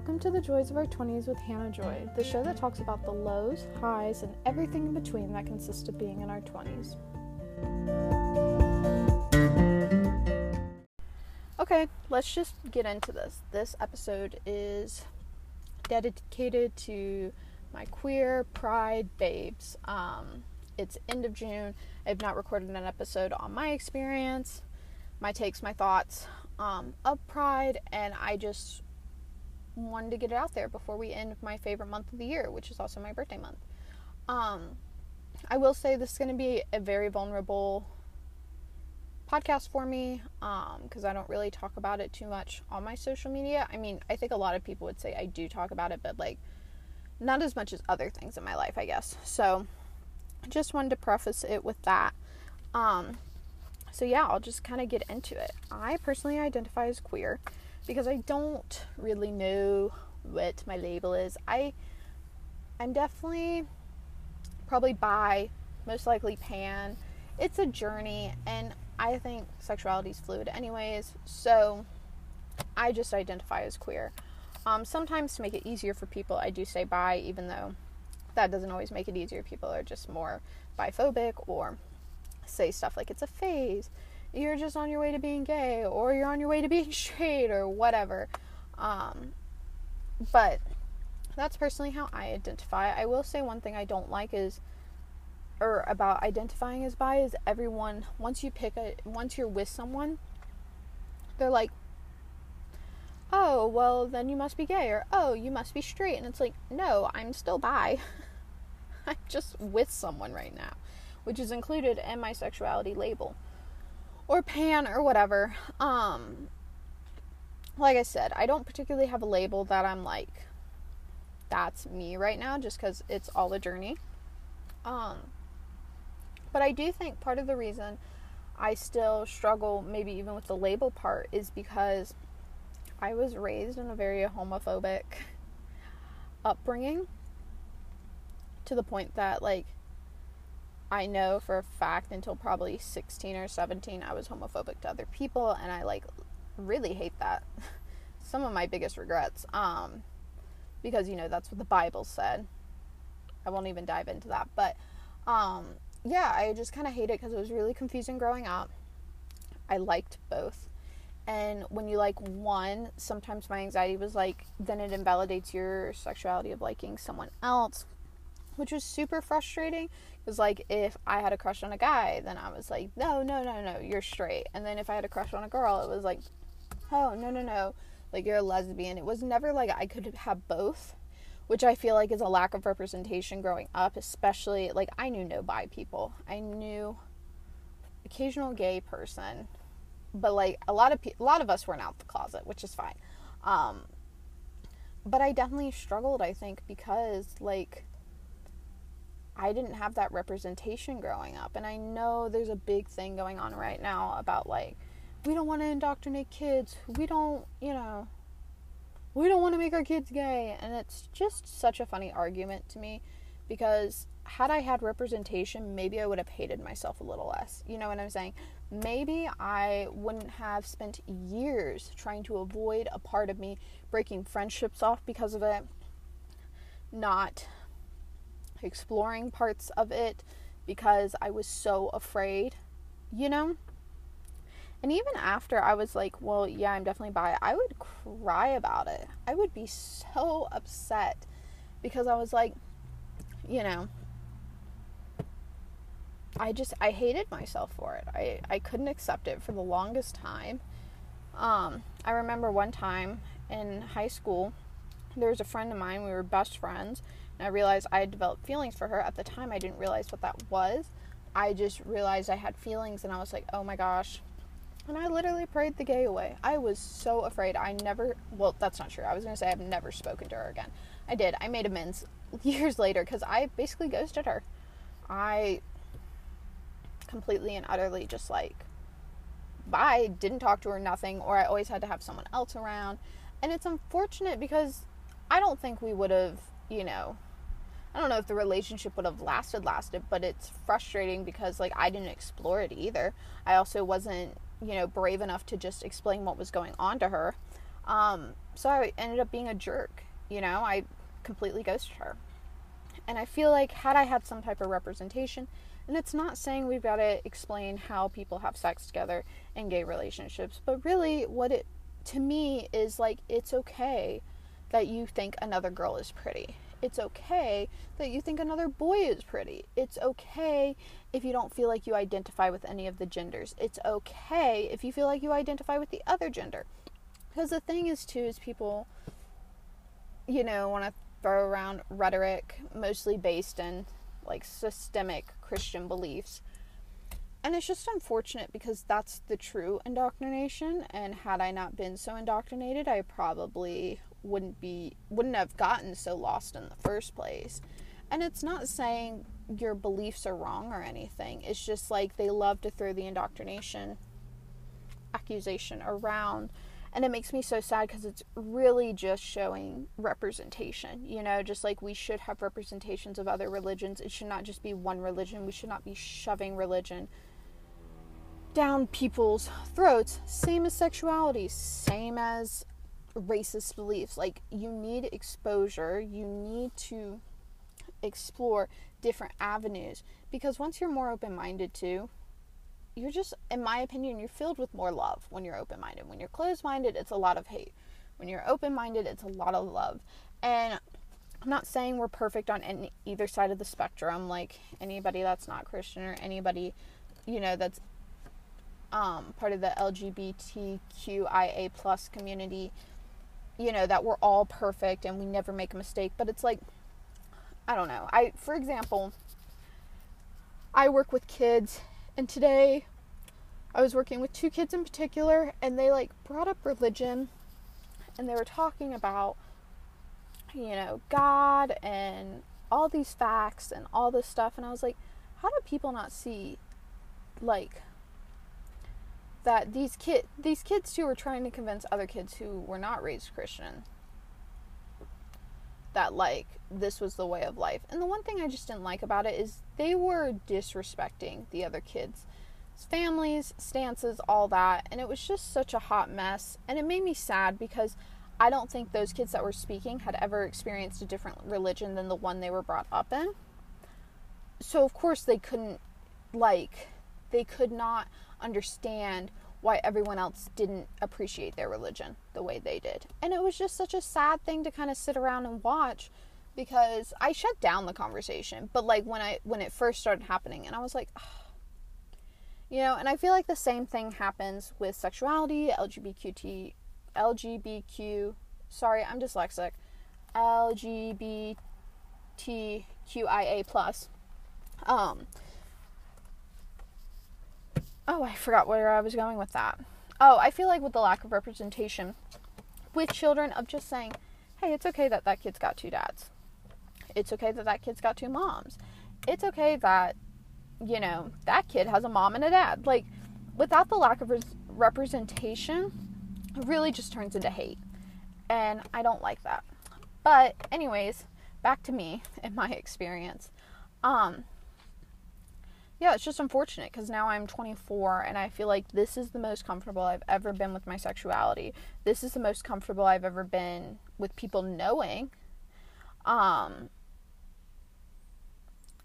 Welcome to the Joys of Our 20s with Hannah Joy, the show that talks about the lows, highs, and everything in between that consists of being in our 20s. Okay, let's just get into this. This episode is dedicated to my queer pride babes. Um, it's end of June. I've not recorded an episode on my experience, my takes, my thoughts um, of pride, and I just wanted to get it out there before we end my favorite month of the year, which is also my birthday month. Um, I will say this is going to be a very vulnerable podcast for me because um, I don't really talk about it too much on my social media. I mean, I think a lot of people would say I do talk about it, but like not as much as other things in my life, I guess. So I just wanted to preface it with that. Um, so yeah, I'll just kind of get into it. I personally identify as queer because I don't really know what my label is. I I'm definitely probably bi, most likely pan. It's a journey and I think sexuality is fluid anyways. So I just identify as queer. Um, sometimes to make it easier for people, I do say bi, even though that doesn't always make it easier. People are just more biphobic or say stuff like it's a phase you're just on your way to being gay or you're on your way to being straight or whatever. Um, but that's personally how I identify. I will say one thing I don't like is or about identifying as bi is everyone once you pick a once you're with someone they're like oh well then you must be gay or oh you must be straight and it's like no i'm still bi i'm just with someone right now which is included in my sexuality label or pan or whatever. Um like I said, I don't particularly have a label that I'm like that's me right now just cuz it's all a journey. Um but I do think part of the reason I still struggle maybe even with the label part is because I was raised in a very homophobic upbringing to the point that like I know for a fact until probably 16 or 17 I was homophobic to other people and I like really hate that. Some of my biggest regrets um because you know that's what the Bible said. I won't even dive into that, but um yeah, I just kind of hate it cuz it was really confusing growing up. I liked both. And when you like one, sometimes my anxiety was like then it invalidates your sexuality of liking someone else, which was super frustrating was like if I had a crush on a guy, then I was like, no, no, no, no, you're straight. And then if I had a crush on a girl, it was like, oh, no, no, no, like you're a lesbian. It was never like I could have both, which I feel like is a lack of representation growing up, especially like I knew no bi people. I knew occasional gay person, but like a lot of pe- a lot of us weren't out the closet, which is fine. Um, but I definitely struggled, I think, because like I didn't have that representation growing up. And I know there's a big thing going on right now about like, we don't want to indoctrinate kids. We don't, you know, we don't want to make our kids gay. And it's just such a funny argument to me because had I had representation, maybe I would have hated myself a little less. You know what I'm saying? Maybe I wouldn't have spent years trying to avoid a part of me, breaking friendships off because of it, not exploring parts of it because I was so afraid, you know? And even after I was like, well, yeah, I'm definitely bi, I would cry about it. I would be so upset because I was like, you know, I just I hated myself for it. I I couldn't accept it for the longest time. Um, I remember one time in high school, there was a friend of mine. We were best friends, and I realized I had developed feelings for her. At the time, I didn't realize what that was. I just realized I had feelings, and I was like, oh my gosh. And I literally prayed the gay away. I was so afraid. I never, well, that's not true. I was going to say I've never spoken to her again. I did. I made amends years later because I basically ghosted her. I completely and utterly just like, bye, didn't talk to her, nothing, or I always had to have someone else around. And it's unfortunate because I don't think we would have, you know, I don't know if the relationship would have lasted lasted, but it's frustrating because like I didn't explore it either. I also wasn't, you know, brave enough to just explain what was going on to her. Um, so I ended up being a jerk. You know, I completely ghosted her. And I feel like had I had some type of representation, and it's not saying we've got to explain how people have sex together in gay relationships, but really what it to me is like it's okay that you think another girl is pretty. It's okay that you think another boy is pretty. It's okay if you don't feel like you identify with any of the genders. It's okay if you feel like you identify with the other gender. Because the thing is, too, is people, you know, want to throw around rhetoric mostly based in like systemic Christian beliefs. And it's just unfortunate because that's the true indoctrination. And had I not been so indoctrinated, I probably wouldn't be wouldn't have gotten so lost in the first place. And it's not saying your beliefs are wrong or anything. It's just like they love to throw the indoctrination accusation around and it makes me so sad because it's really just showing representation you know just like we should have representations of other religions it should not just be one religion we should not be shoving religion down people's throats same as sexuality same as racist beliefs like you need exposure you need to explore different avenues because once you're more open-minded too you're just, in my opinion, you're filled with more love when you're open minded. When you're closed minded, it's a lot of hate. When you're open minded, it's a lot of love. And I'm not saying we're perfect on any, either side of the spectrum. Like anybody that's not Christian or anybody, you know, that's um, part of the LGBTQIA plus community, you know, that we're all perfect and we never make a mistake. But it's like, I don't know. I, for example, I work with kids and today I was working with two kids in particular and they like brought up religion and they were talking about you know God and all these facts and all this stuff and I was like how do people not see like that these kid these kids too were trying to convince other kids who were not raised Christian that like this was the way of life. And the one thing I just didn't like about it is they were disrespecting the other kids' families, stances, all that. And it was just such a hot mess. And it made me sad because I don't think those kids that were speaking had ever experienced a different religion than the one they were brought up in. So, of course, they couldn't, like, they could not understand why everyone else didn't appreciate their religion the way they did. And it was just such a sad thing to kind of sit around and watch because I shut down the conversation, but like when I when it first started happening and I was like oh. you know, and I feel like the same thing happens with sexuality, LGBTQ LGBTQ sorry, I'm dyslexic. LGBTQIA plus. Um Oh, I forgot where I was going with that. Oh, I feel like with the lack of representation with children of just saying, hey, it's okay that that kid's got two dads. It's okay that that kid's got two moms. It's okay that, you know, that kid has a mom and a dad. Like, without the lack of res- representation, it really just turns into hate. And I don't like that. But, anyways, back to me and my experience. Um, yeah, it's just unfortunate because now I'm 24 and I feel like this is the most comfortable I've ever been with my sexuality. This is the most comfortable I've ever been with people knowing. Um,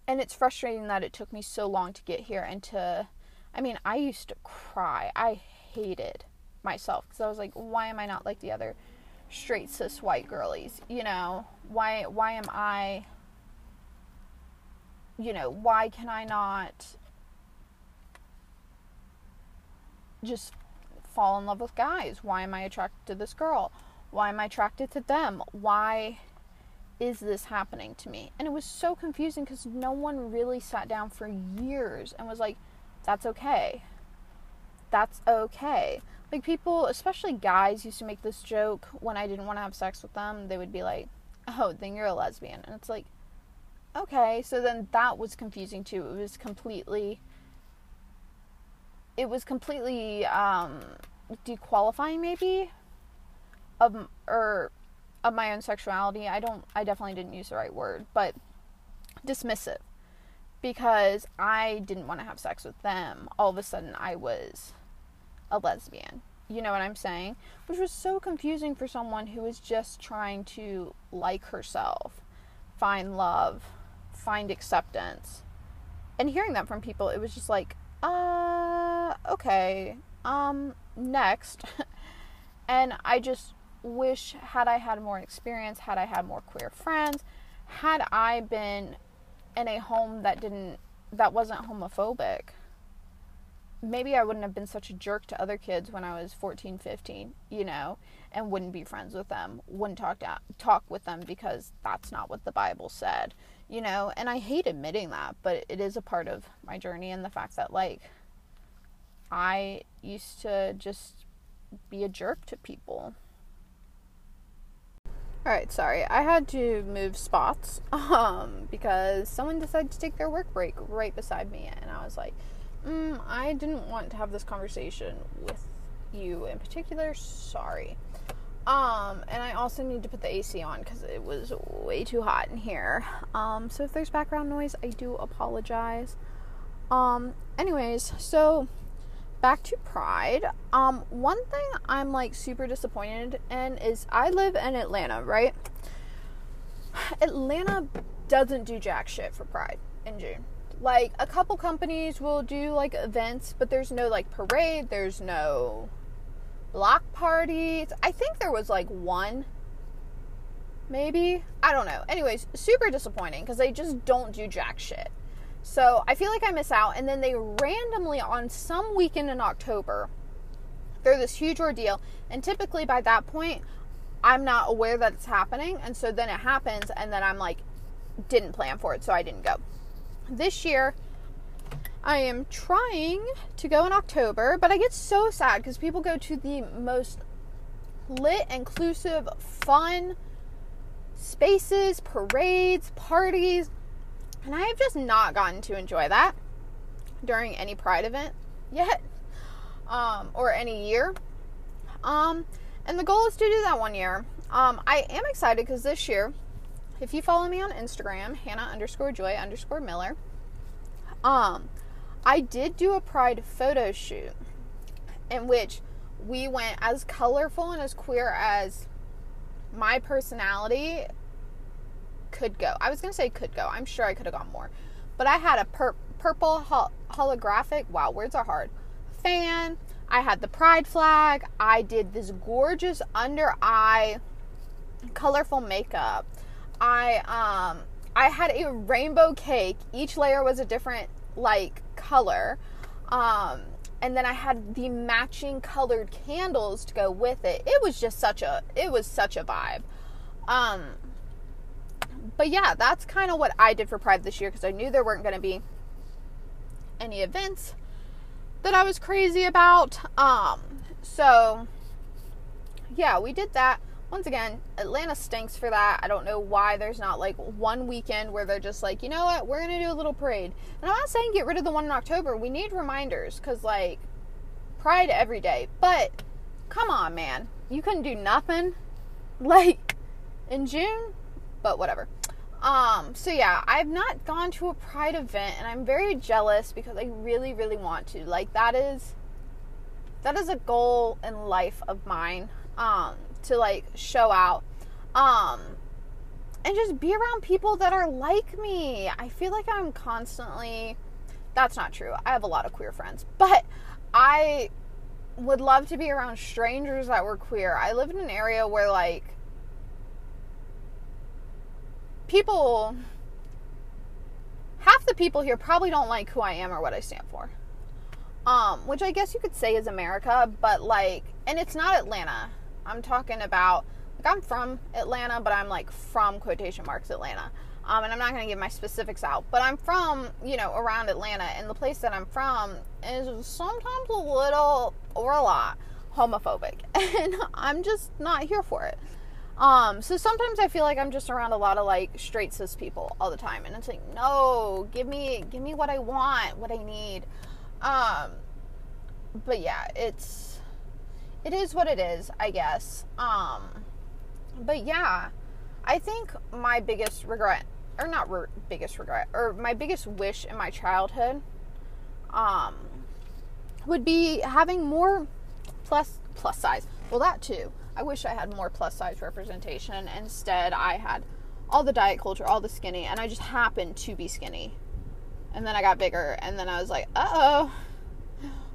and it's frustrating that it took me so long to get here and to, I mean, I used to cry. I hated myself because I was like, why am I not like the other straight cis white girlies? You know, why why am I you know, why can I not just fall in love with guys? Why am I attracted to this girl? Why am I attracted to them? Why is this happening to me? And it was so confusing because no one really sat down for years and was like, that's okay. That's okay. Like people, especially guys, used to make this joke when I didn't want to have sex with them. They would be like, oh, then you're a lesbian. And it's like, okay, so then that was confusing too. It was completely it was completely um, dequalifying maybe of or of my own sexuality. I don't I definitely didn't use the right word, but dismissive because I didn't want to have sex with them. All of a sudden I was a lesbian. You know what I'm saying? Which was so confusing for someone who was just trying to like herself, find love, find acceptance. And hearing that from people, it was just like, uh, okay, um, next. and I just wish, had I had more experience, had I had more queer friends, had I been in a home that didn't, that wasn't homophobic maybe I wouldn't have been such a jerk to other kids when I was 14, 15, you know, and wouldn't be friends with them, wouldn't talk to, talk with them because that's not what the Bible said, you know, and I hate admitting that, but it is a part of my journey and the fact that like I used to just be a jerk to people. All right, sorry. I had to move spots um because someone decided to take their work break right beside me and I was like, mm, I didn't want to have this conversation with you in particular. Sorry. Um, and I also need to put the AC on because it was way too hot in here. Um, so if there's background noise, I do apologize. Um, anyways, so back to Pride. Um, one thing I'm like super disappointed in is I live in Atlanta, right? Atlanta doesn't do jack shit for Pride in June like a couple companies will do like events, but there's no like parade, there's no block parties. I think there was like one maybe. I don't know. Anyways, super disappointing because they just don't do jack shit. So I feel like I miss out. And then they randomly on some weekend in October, they're this huge ordeal. And typically by that point, I'm not aware that it's happening. And so then it happens, and then I'm like, didn't plan for it, so I didn't go this year I am trying to go in October, but I get so sad because people go to the most lit, inclusive, fun spaces, parades, parties, and I have just not gotten to enjoy that during any Pride event yet, um, or any year. Um, and the goal is to do that one year. Um, I am excited because this year if you follow me on Instagram, Hannah underscore Joy underscore Miller, um, I did do a Pride photo shoot in which we went as colorful and as queer as my personality could go. I was going to say could go. I'm sure I could have gone more. But I had a pur- purple hol- holographic, wow, words are hard, fan. I had the pride flag. I did this gorgeous under eye colorful makeup. I um I had a rainbow cake. Each layer was a different like color. Um and then I had the matching colored candles to go with it. It was just such a it was such a vibe. Um but yeah, that's kind of what I did for Pride this year because I knew there weren't going to be any events that I was crazy about. Um so yeah, we did that once again, Atlanta stinks for that. I don't know why there's not like one weekend where they're just like, you know what, we're gonna do a little parade. And I'm not saying get rid of the one in October. We need reminders because like Pride every day. But come on, man, you couldn't do nothing like in June. But whatever. Um, so yeah, I've not gone to a Pride event and I'm very jealous because I really, really want to. Like that is that is a goal in life of mine. Um, to like show out. Um and just be around people that are like me. I feel like I'm constantly that's not true. I have a lot of queer friends, but I would love to be around strangers that were queer. I live in an area where like people half the people here probably don't like who I am or what I stand for. Um, which I guess you could say is America, but like and it's not Atlanta. I'm talking about like I'm from Atlanta, but I'm like from quotation marks Atlanta. Um, and I'm not going to give my specifics out, but I'm from, you know, around Atlanta, and the place that I'm from is sometimes a little or a lot homophobic, and I'm just not here for it. Um, so sometimes I feel like I'm just around a lot of like straight cis people all the time, and it's like, no, give me, give me what I want, what I need. Um, but yeah, it's it is what it is, I guess. Um, but yeah, I think my biggest regret, or not re- biggest regret, or my biggest wish in my childhood, um, would be having more plus plus size. Well, that too. I wish I had more plus size representation. Instead, I had all the diet culture, all the skinny, and I just happened to be skinny. And then I got bigger, and then I was like, uh oh,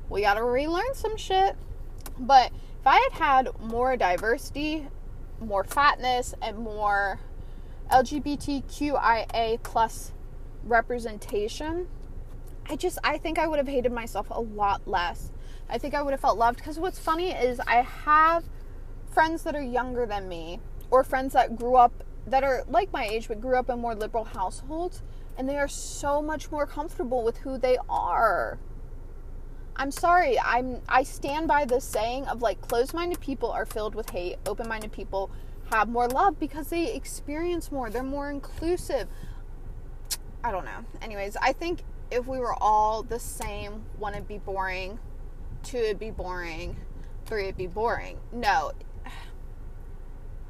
we gotta relearn some shit. But if I had had more diversity, more fatness, and more LGBTQIA plus representation, I just I think I would have hated myself a lot less. I think I would have felt loved because what's funny is I have friends that are younger than me or friends that grew up that are like my age but grew up in more liberal households and they are so much more comfortable with who they are. I'm sorry, I'm I stand by the saying of like closed-minded people are filled with hate, open-minded people have more love because they experience more. They're more inclusive. I don't know. Anyways, I think if we were all the same, one would be boring, two would be boring, three would be boring. No.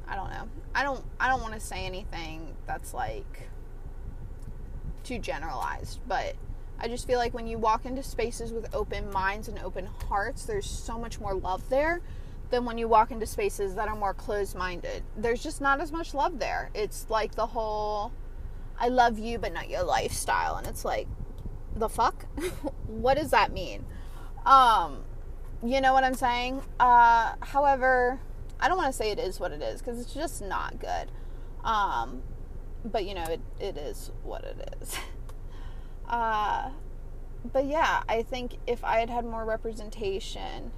I don't know. I don't I don't want to say anything that's like too generalized, but I just feel like when you walk into spaces with open minds and open hearts, there's so much more love there than when you walk into spaces that are more closed minded. There's just not as much love there. It's like the whole I love you but not your lifestyle and it's like the fuck? what does that mean? Um you know what I'm saying? Uh however, I don't want to say it is what it is because it's just not good. Um but you know it, it is what it is. uh but yeah, I think if I had had more representation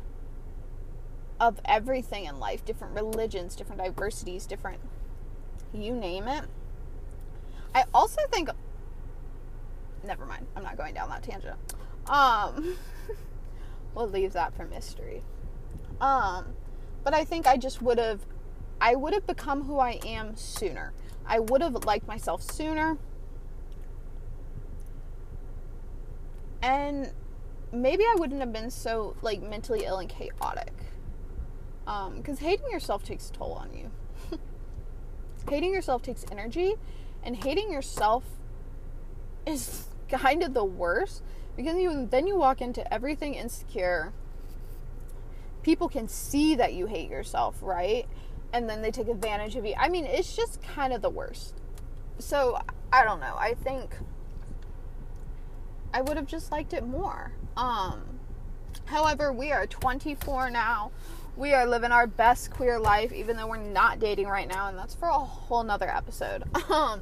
of everything in life different religions, different diversities, different you name it. I also think never mind. I'm not going down that tangent. Um we'll leave that for mystery. Um but I think I just would have I would have become who I am sooner. I would have liked myself sooner. And maybe I wouldn't have been so like mentally ill and chaotic. Because um, hating yourself takes a toll on you. hating yourself takes energy, and hating yourself is kind of the worst because you then you walk into everything insecure. People can see that you hate yourself, right? And then they take advantage of you. I mean, it's just kind of the worst. So, I don't know. I think I would have just liked it more. Um however, we are 24 now we are living our best queer life, even though we're not dating right now, and that's for a whole nother episode. Um,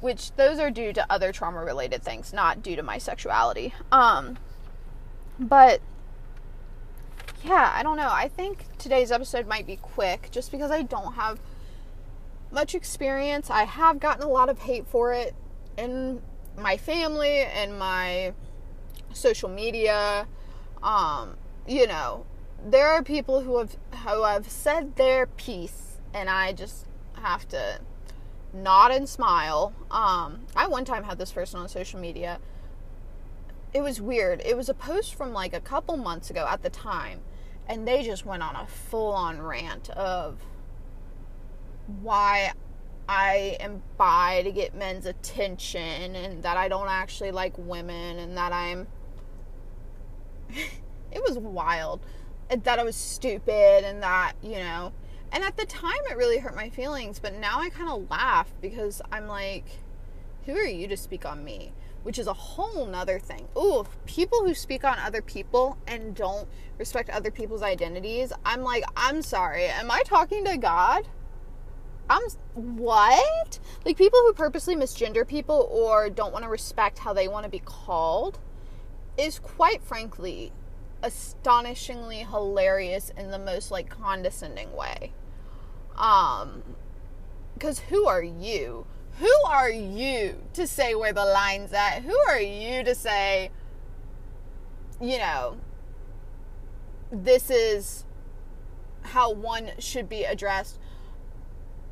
which those are due to other trauma related things, not due to my sexuality. Um, but yeah, I don't know. I think today's episode might be quick just because I don't have much experience. I have gotten a lot of hate for it in my family and my social media. Um, you know, there are people who have who have said their piece, and I just have to nod and smile. Um, I one time had this person on social media. It was weird. It was a post from like a couple months ago at the time, and they just went on a full on rant of why I am bi to get men's attention and that I don't actually like women and that I'm. it was wild that I was stupid and that, you know. And at the time, it really hurt my feelings, but now I kind of laugh because I'm like, who are you to speak on me? Which is a whole nother thing. Ooh, people who speak on other people and don't respect other people's identities, I'm like, I'm sorry, am I talking to God? I'm what? Like people who purposely misgender people or don't want to respect how they want to be called is quite frankly astonishingly hilarious in the most like condescending way. Um cuz who are you? Who are you to say where the line's at? Who are you to say you know this is how one should be addressed?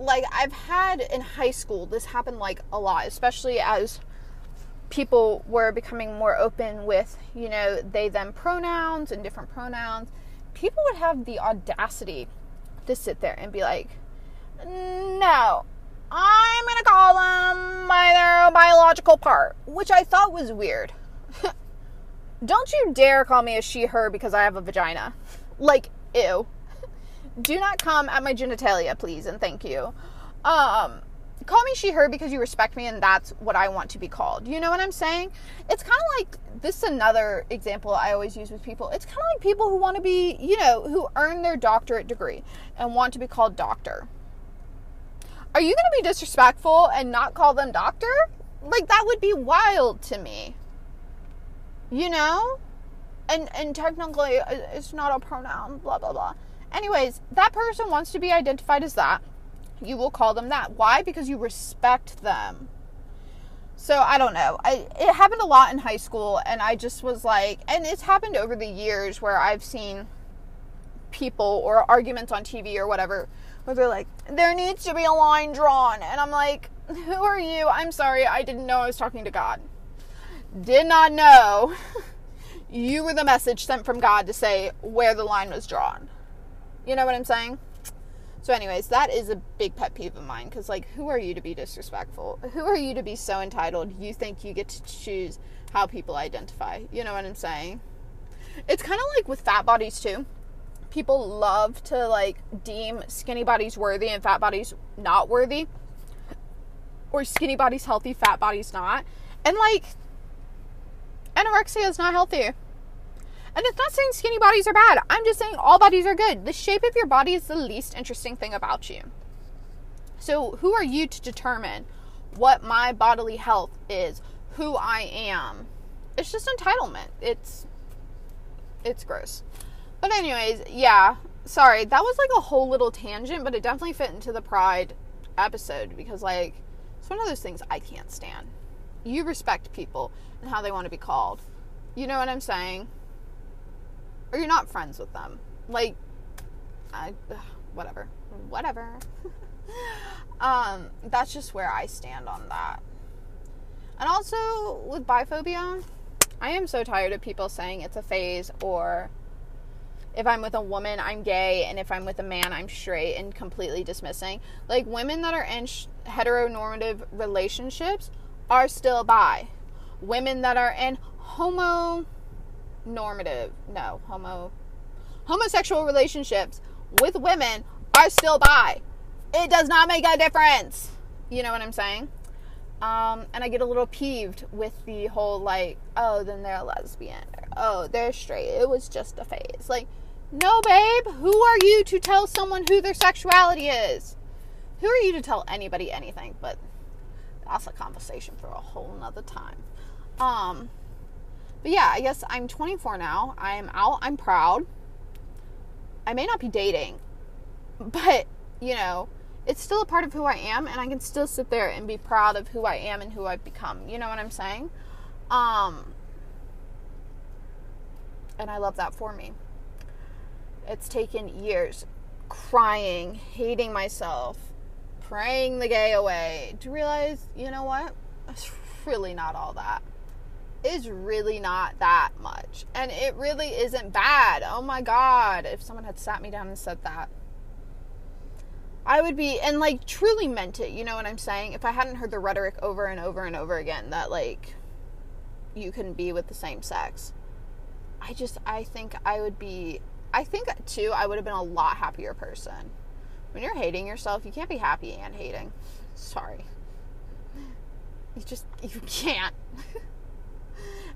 Like I've had in high school this happened like a lot, especially as people were becoming more open with, you know, they them pronouns and different pronouns, people would have the audacity to sit there and be like, no, I'm going to call them by their biological part, which I thought was weird. Don't you dare call me a she, her because I have a vagina. Like, ew. Do not come at my genitalia, please, and thank you. Um, call me she her because you respect me and that's what I want to be called. You know what I'm saying? It's kind of like this is another example I always use with people. It's kind of like people who want to be, you know, who earn their doctorate degree and want to be called doctor. Are you going to be disrespectful and not call them doctor? Like that would be wild to me. You know? And and technically uh, it's not a pronoun, blah blah blah. Anyways, that person wants to be identified as that you will call them that. Why? Because you respect them. So I don't know. I, it happened a lot in high school, and I just was like, and it's happened over the years where I've seen people or arguments on TV or whatever where they're like, there needs to be a line drawn. And I'm like, who are you? I'm sorry, I didn't know I was talking to God. Did not know you were the message sent from God to say where the line was drawn. You know what I'm saying? So, anyways, that is a big pet peeve of mine because, like, who are you to be disrespectful? Who are you to be so entitled you think you get to choose how people identify? You know what I'm saying? It's kind of like with fat bodies, too. People love to, like, deem skinny bodies worthy and fat bodies not worthy, or skinny bodies healthy, fat bodies not. And, like, anorexia is not healthy. And it's not saying skinny bodies are bad. I'm just saying all bodies are good. The shape of your body is the least interesting thing about you. So, who are you to determine what my bodily health is, who I am? It's just entitlement. It's it's gross. But anyways, yeah. Sorry, that was like a whole little tangent, but it definitely fit into the pride episode because like it's one of those things I can't stand. You respect people and how they want to be called. You know what I'm saying? Or you're not friends with them. Like, I, ugh, whatever, whatever. um, that's just where I stand on that. And also with biphobia, I am so tired of people saying it's a phase or if I'm with a woman, I'm gay, and if I'm with a man, I'm straight, and completely dismissing. Like, women that are in sh- heteronormative relationships are still bi. Women that are in homo normative, no, homo, homosexual relationships with women are still bi. It does not make a difference. You know what I'm saying? Um, and I get a little peeved with the whole like, oh, then they're a lesbian, or oh, they're straight. It was just a phase. Like, no, babe. Who are you to tell someone who their sexuality is? Who are you to tell anybody anything? But that's a conversation for a whole nother time. Um, but yeah, I guess I'm 24 now. I'm out. I'm proud. I may not be dating, but you know, it's still a part of who I am, and I can still sit there and be proud of who I am and who I've become. You know what I'm saying? Um, and I love that for me. It's taken years crying, hating myself, praying the gay away to realize, you know what? It's really not all that is really not that much. And it really isn't bad. Oh my God. If someone had sat me down and said that, I would be, and like truly meant it. You know what I'm saying? If I hadn't heard the rhetoric over and over and over again that like you can be with the same sex, I just, I think I would be, I think too, I would have been a lot happier person. When you're hating yourself, you can't be happy and hating. Sorry. You just, you can't.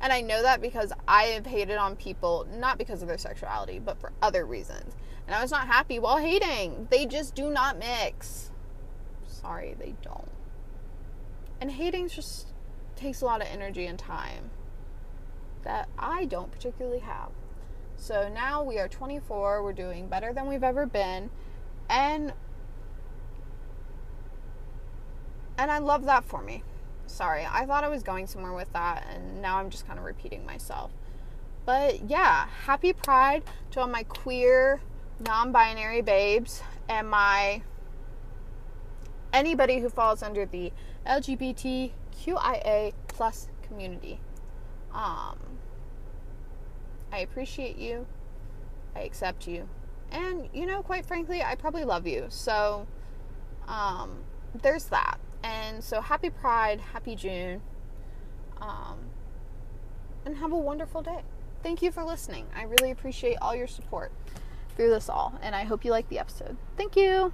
And I know that because I have hated on people, not because of their sexuality, but for other reasons. And I was not happy while hating. They just do not mix. Sorry, they don't. And hating just takes a lot of energy and time that I don't particularly have. So now we are 24, we're doing better than we've ever been. And and I love that for me. Sorry, I thought I was going somewhere with that, and now I'm just kind of repeating myself. But yeah, happy Pride to all my queer, non binary babes and my anybody who falls under the LGBTQIA plus community. Um, I appreciate you. I accept you. And, you know, quite frankly, I probably love you. So, um, there's that. And so happy Pride, happy June, um, and have a wonderful day. Thank you for listening. I really appreciate all your support. through this all. And I hope you like the episode. Thank you.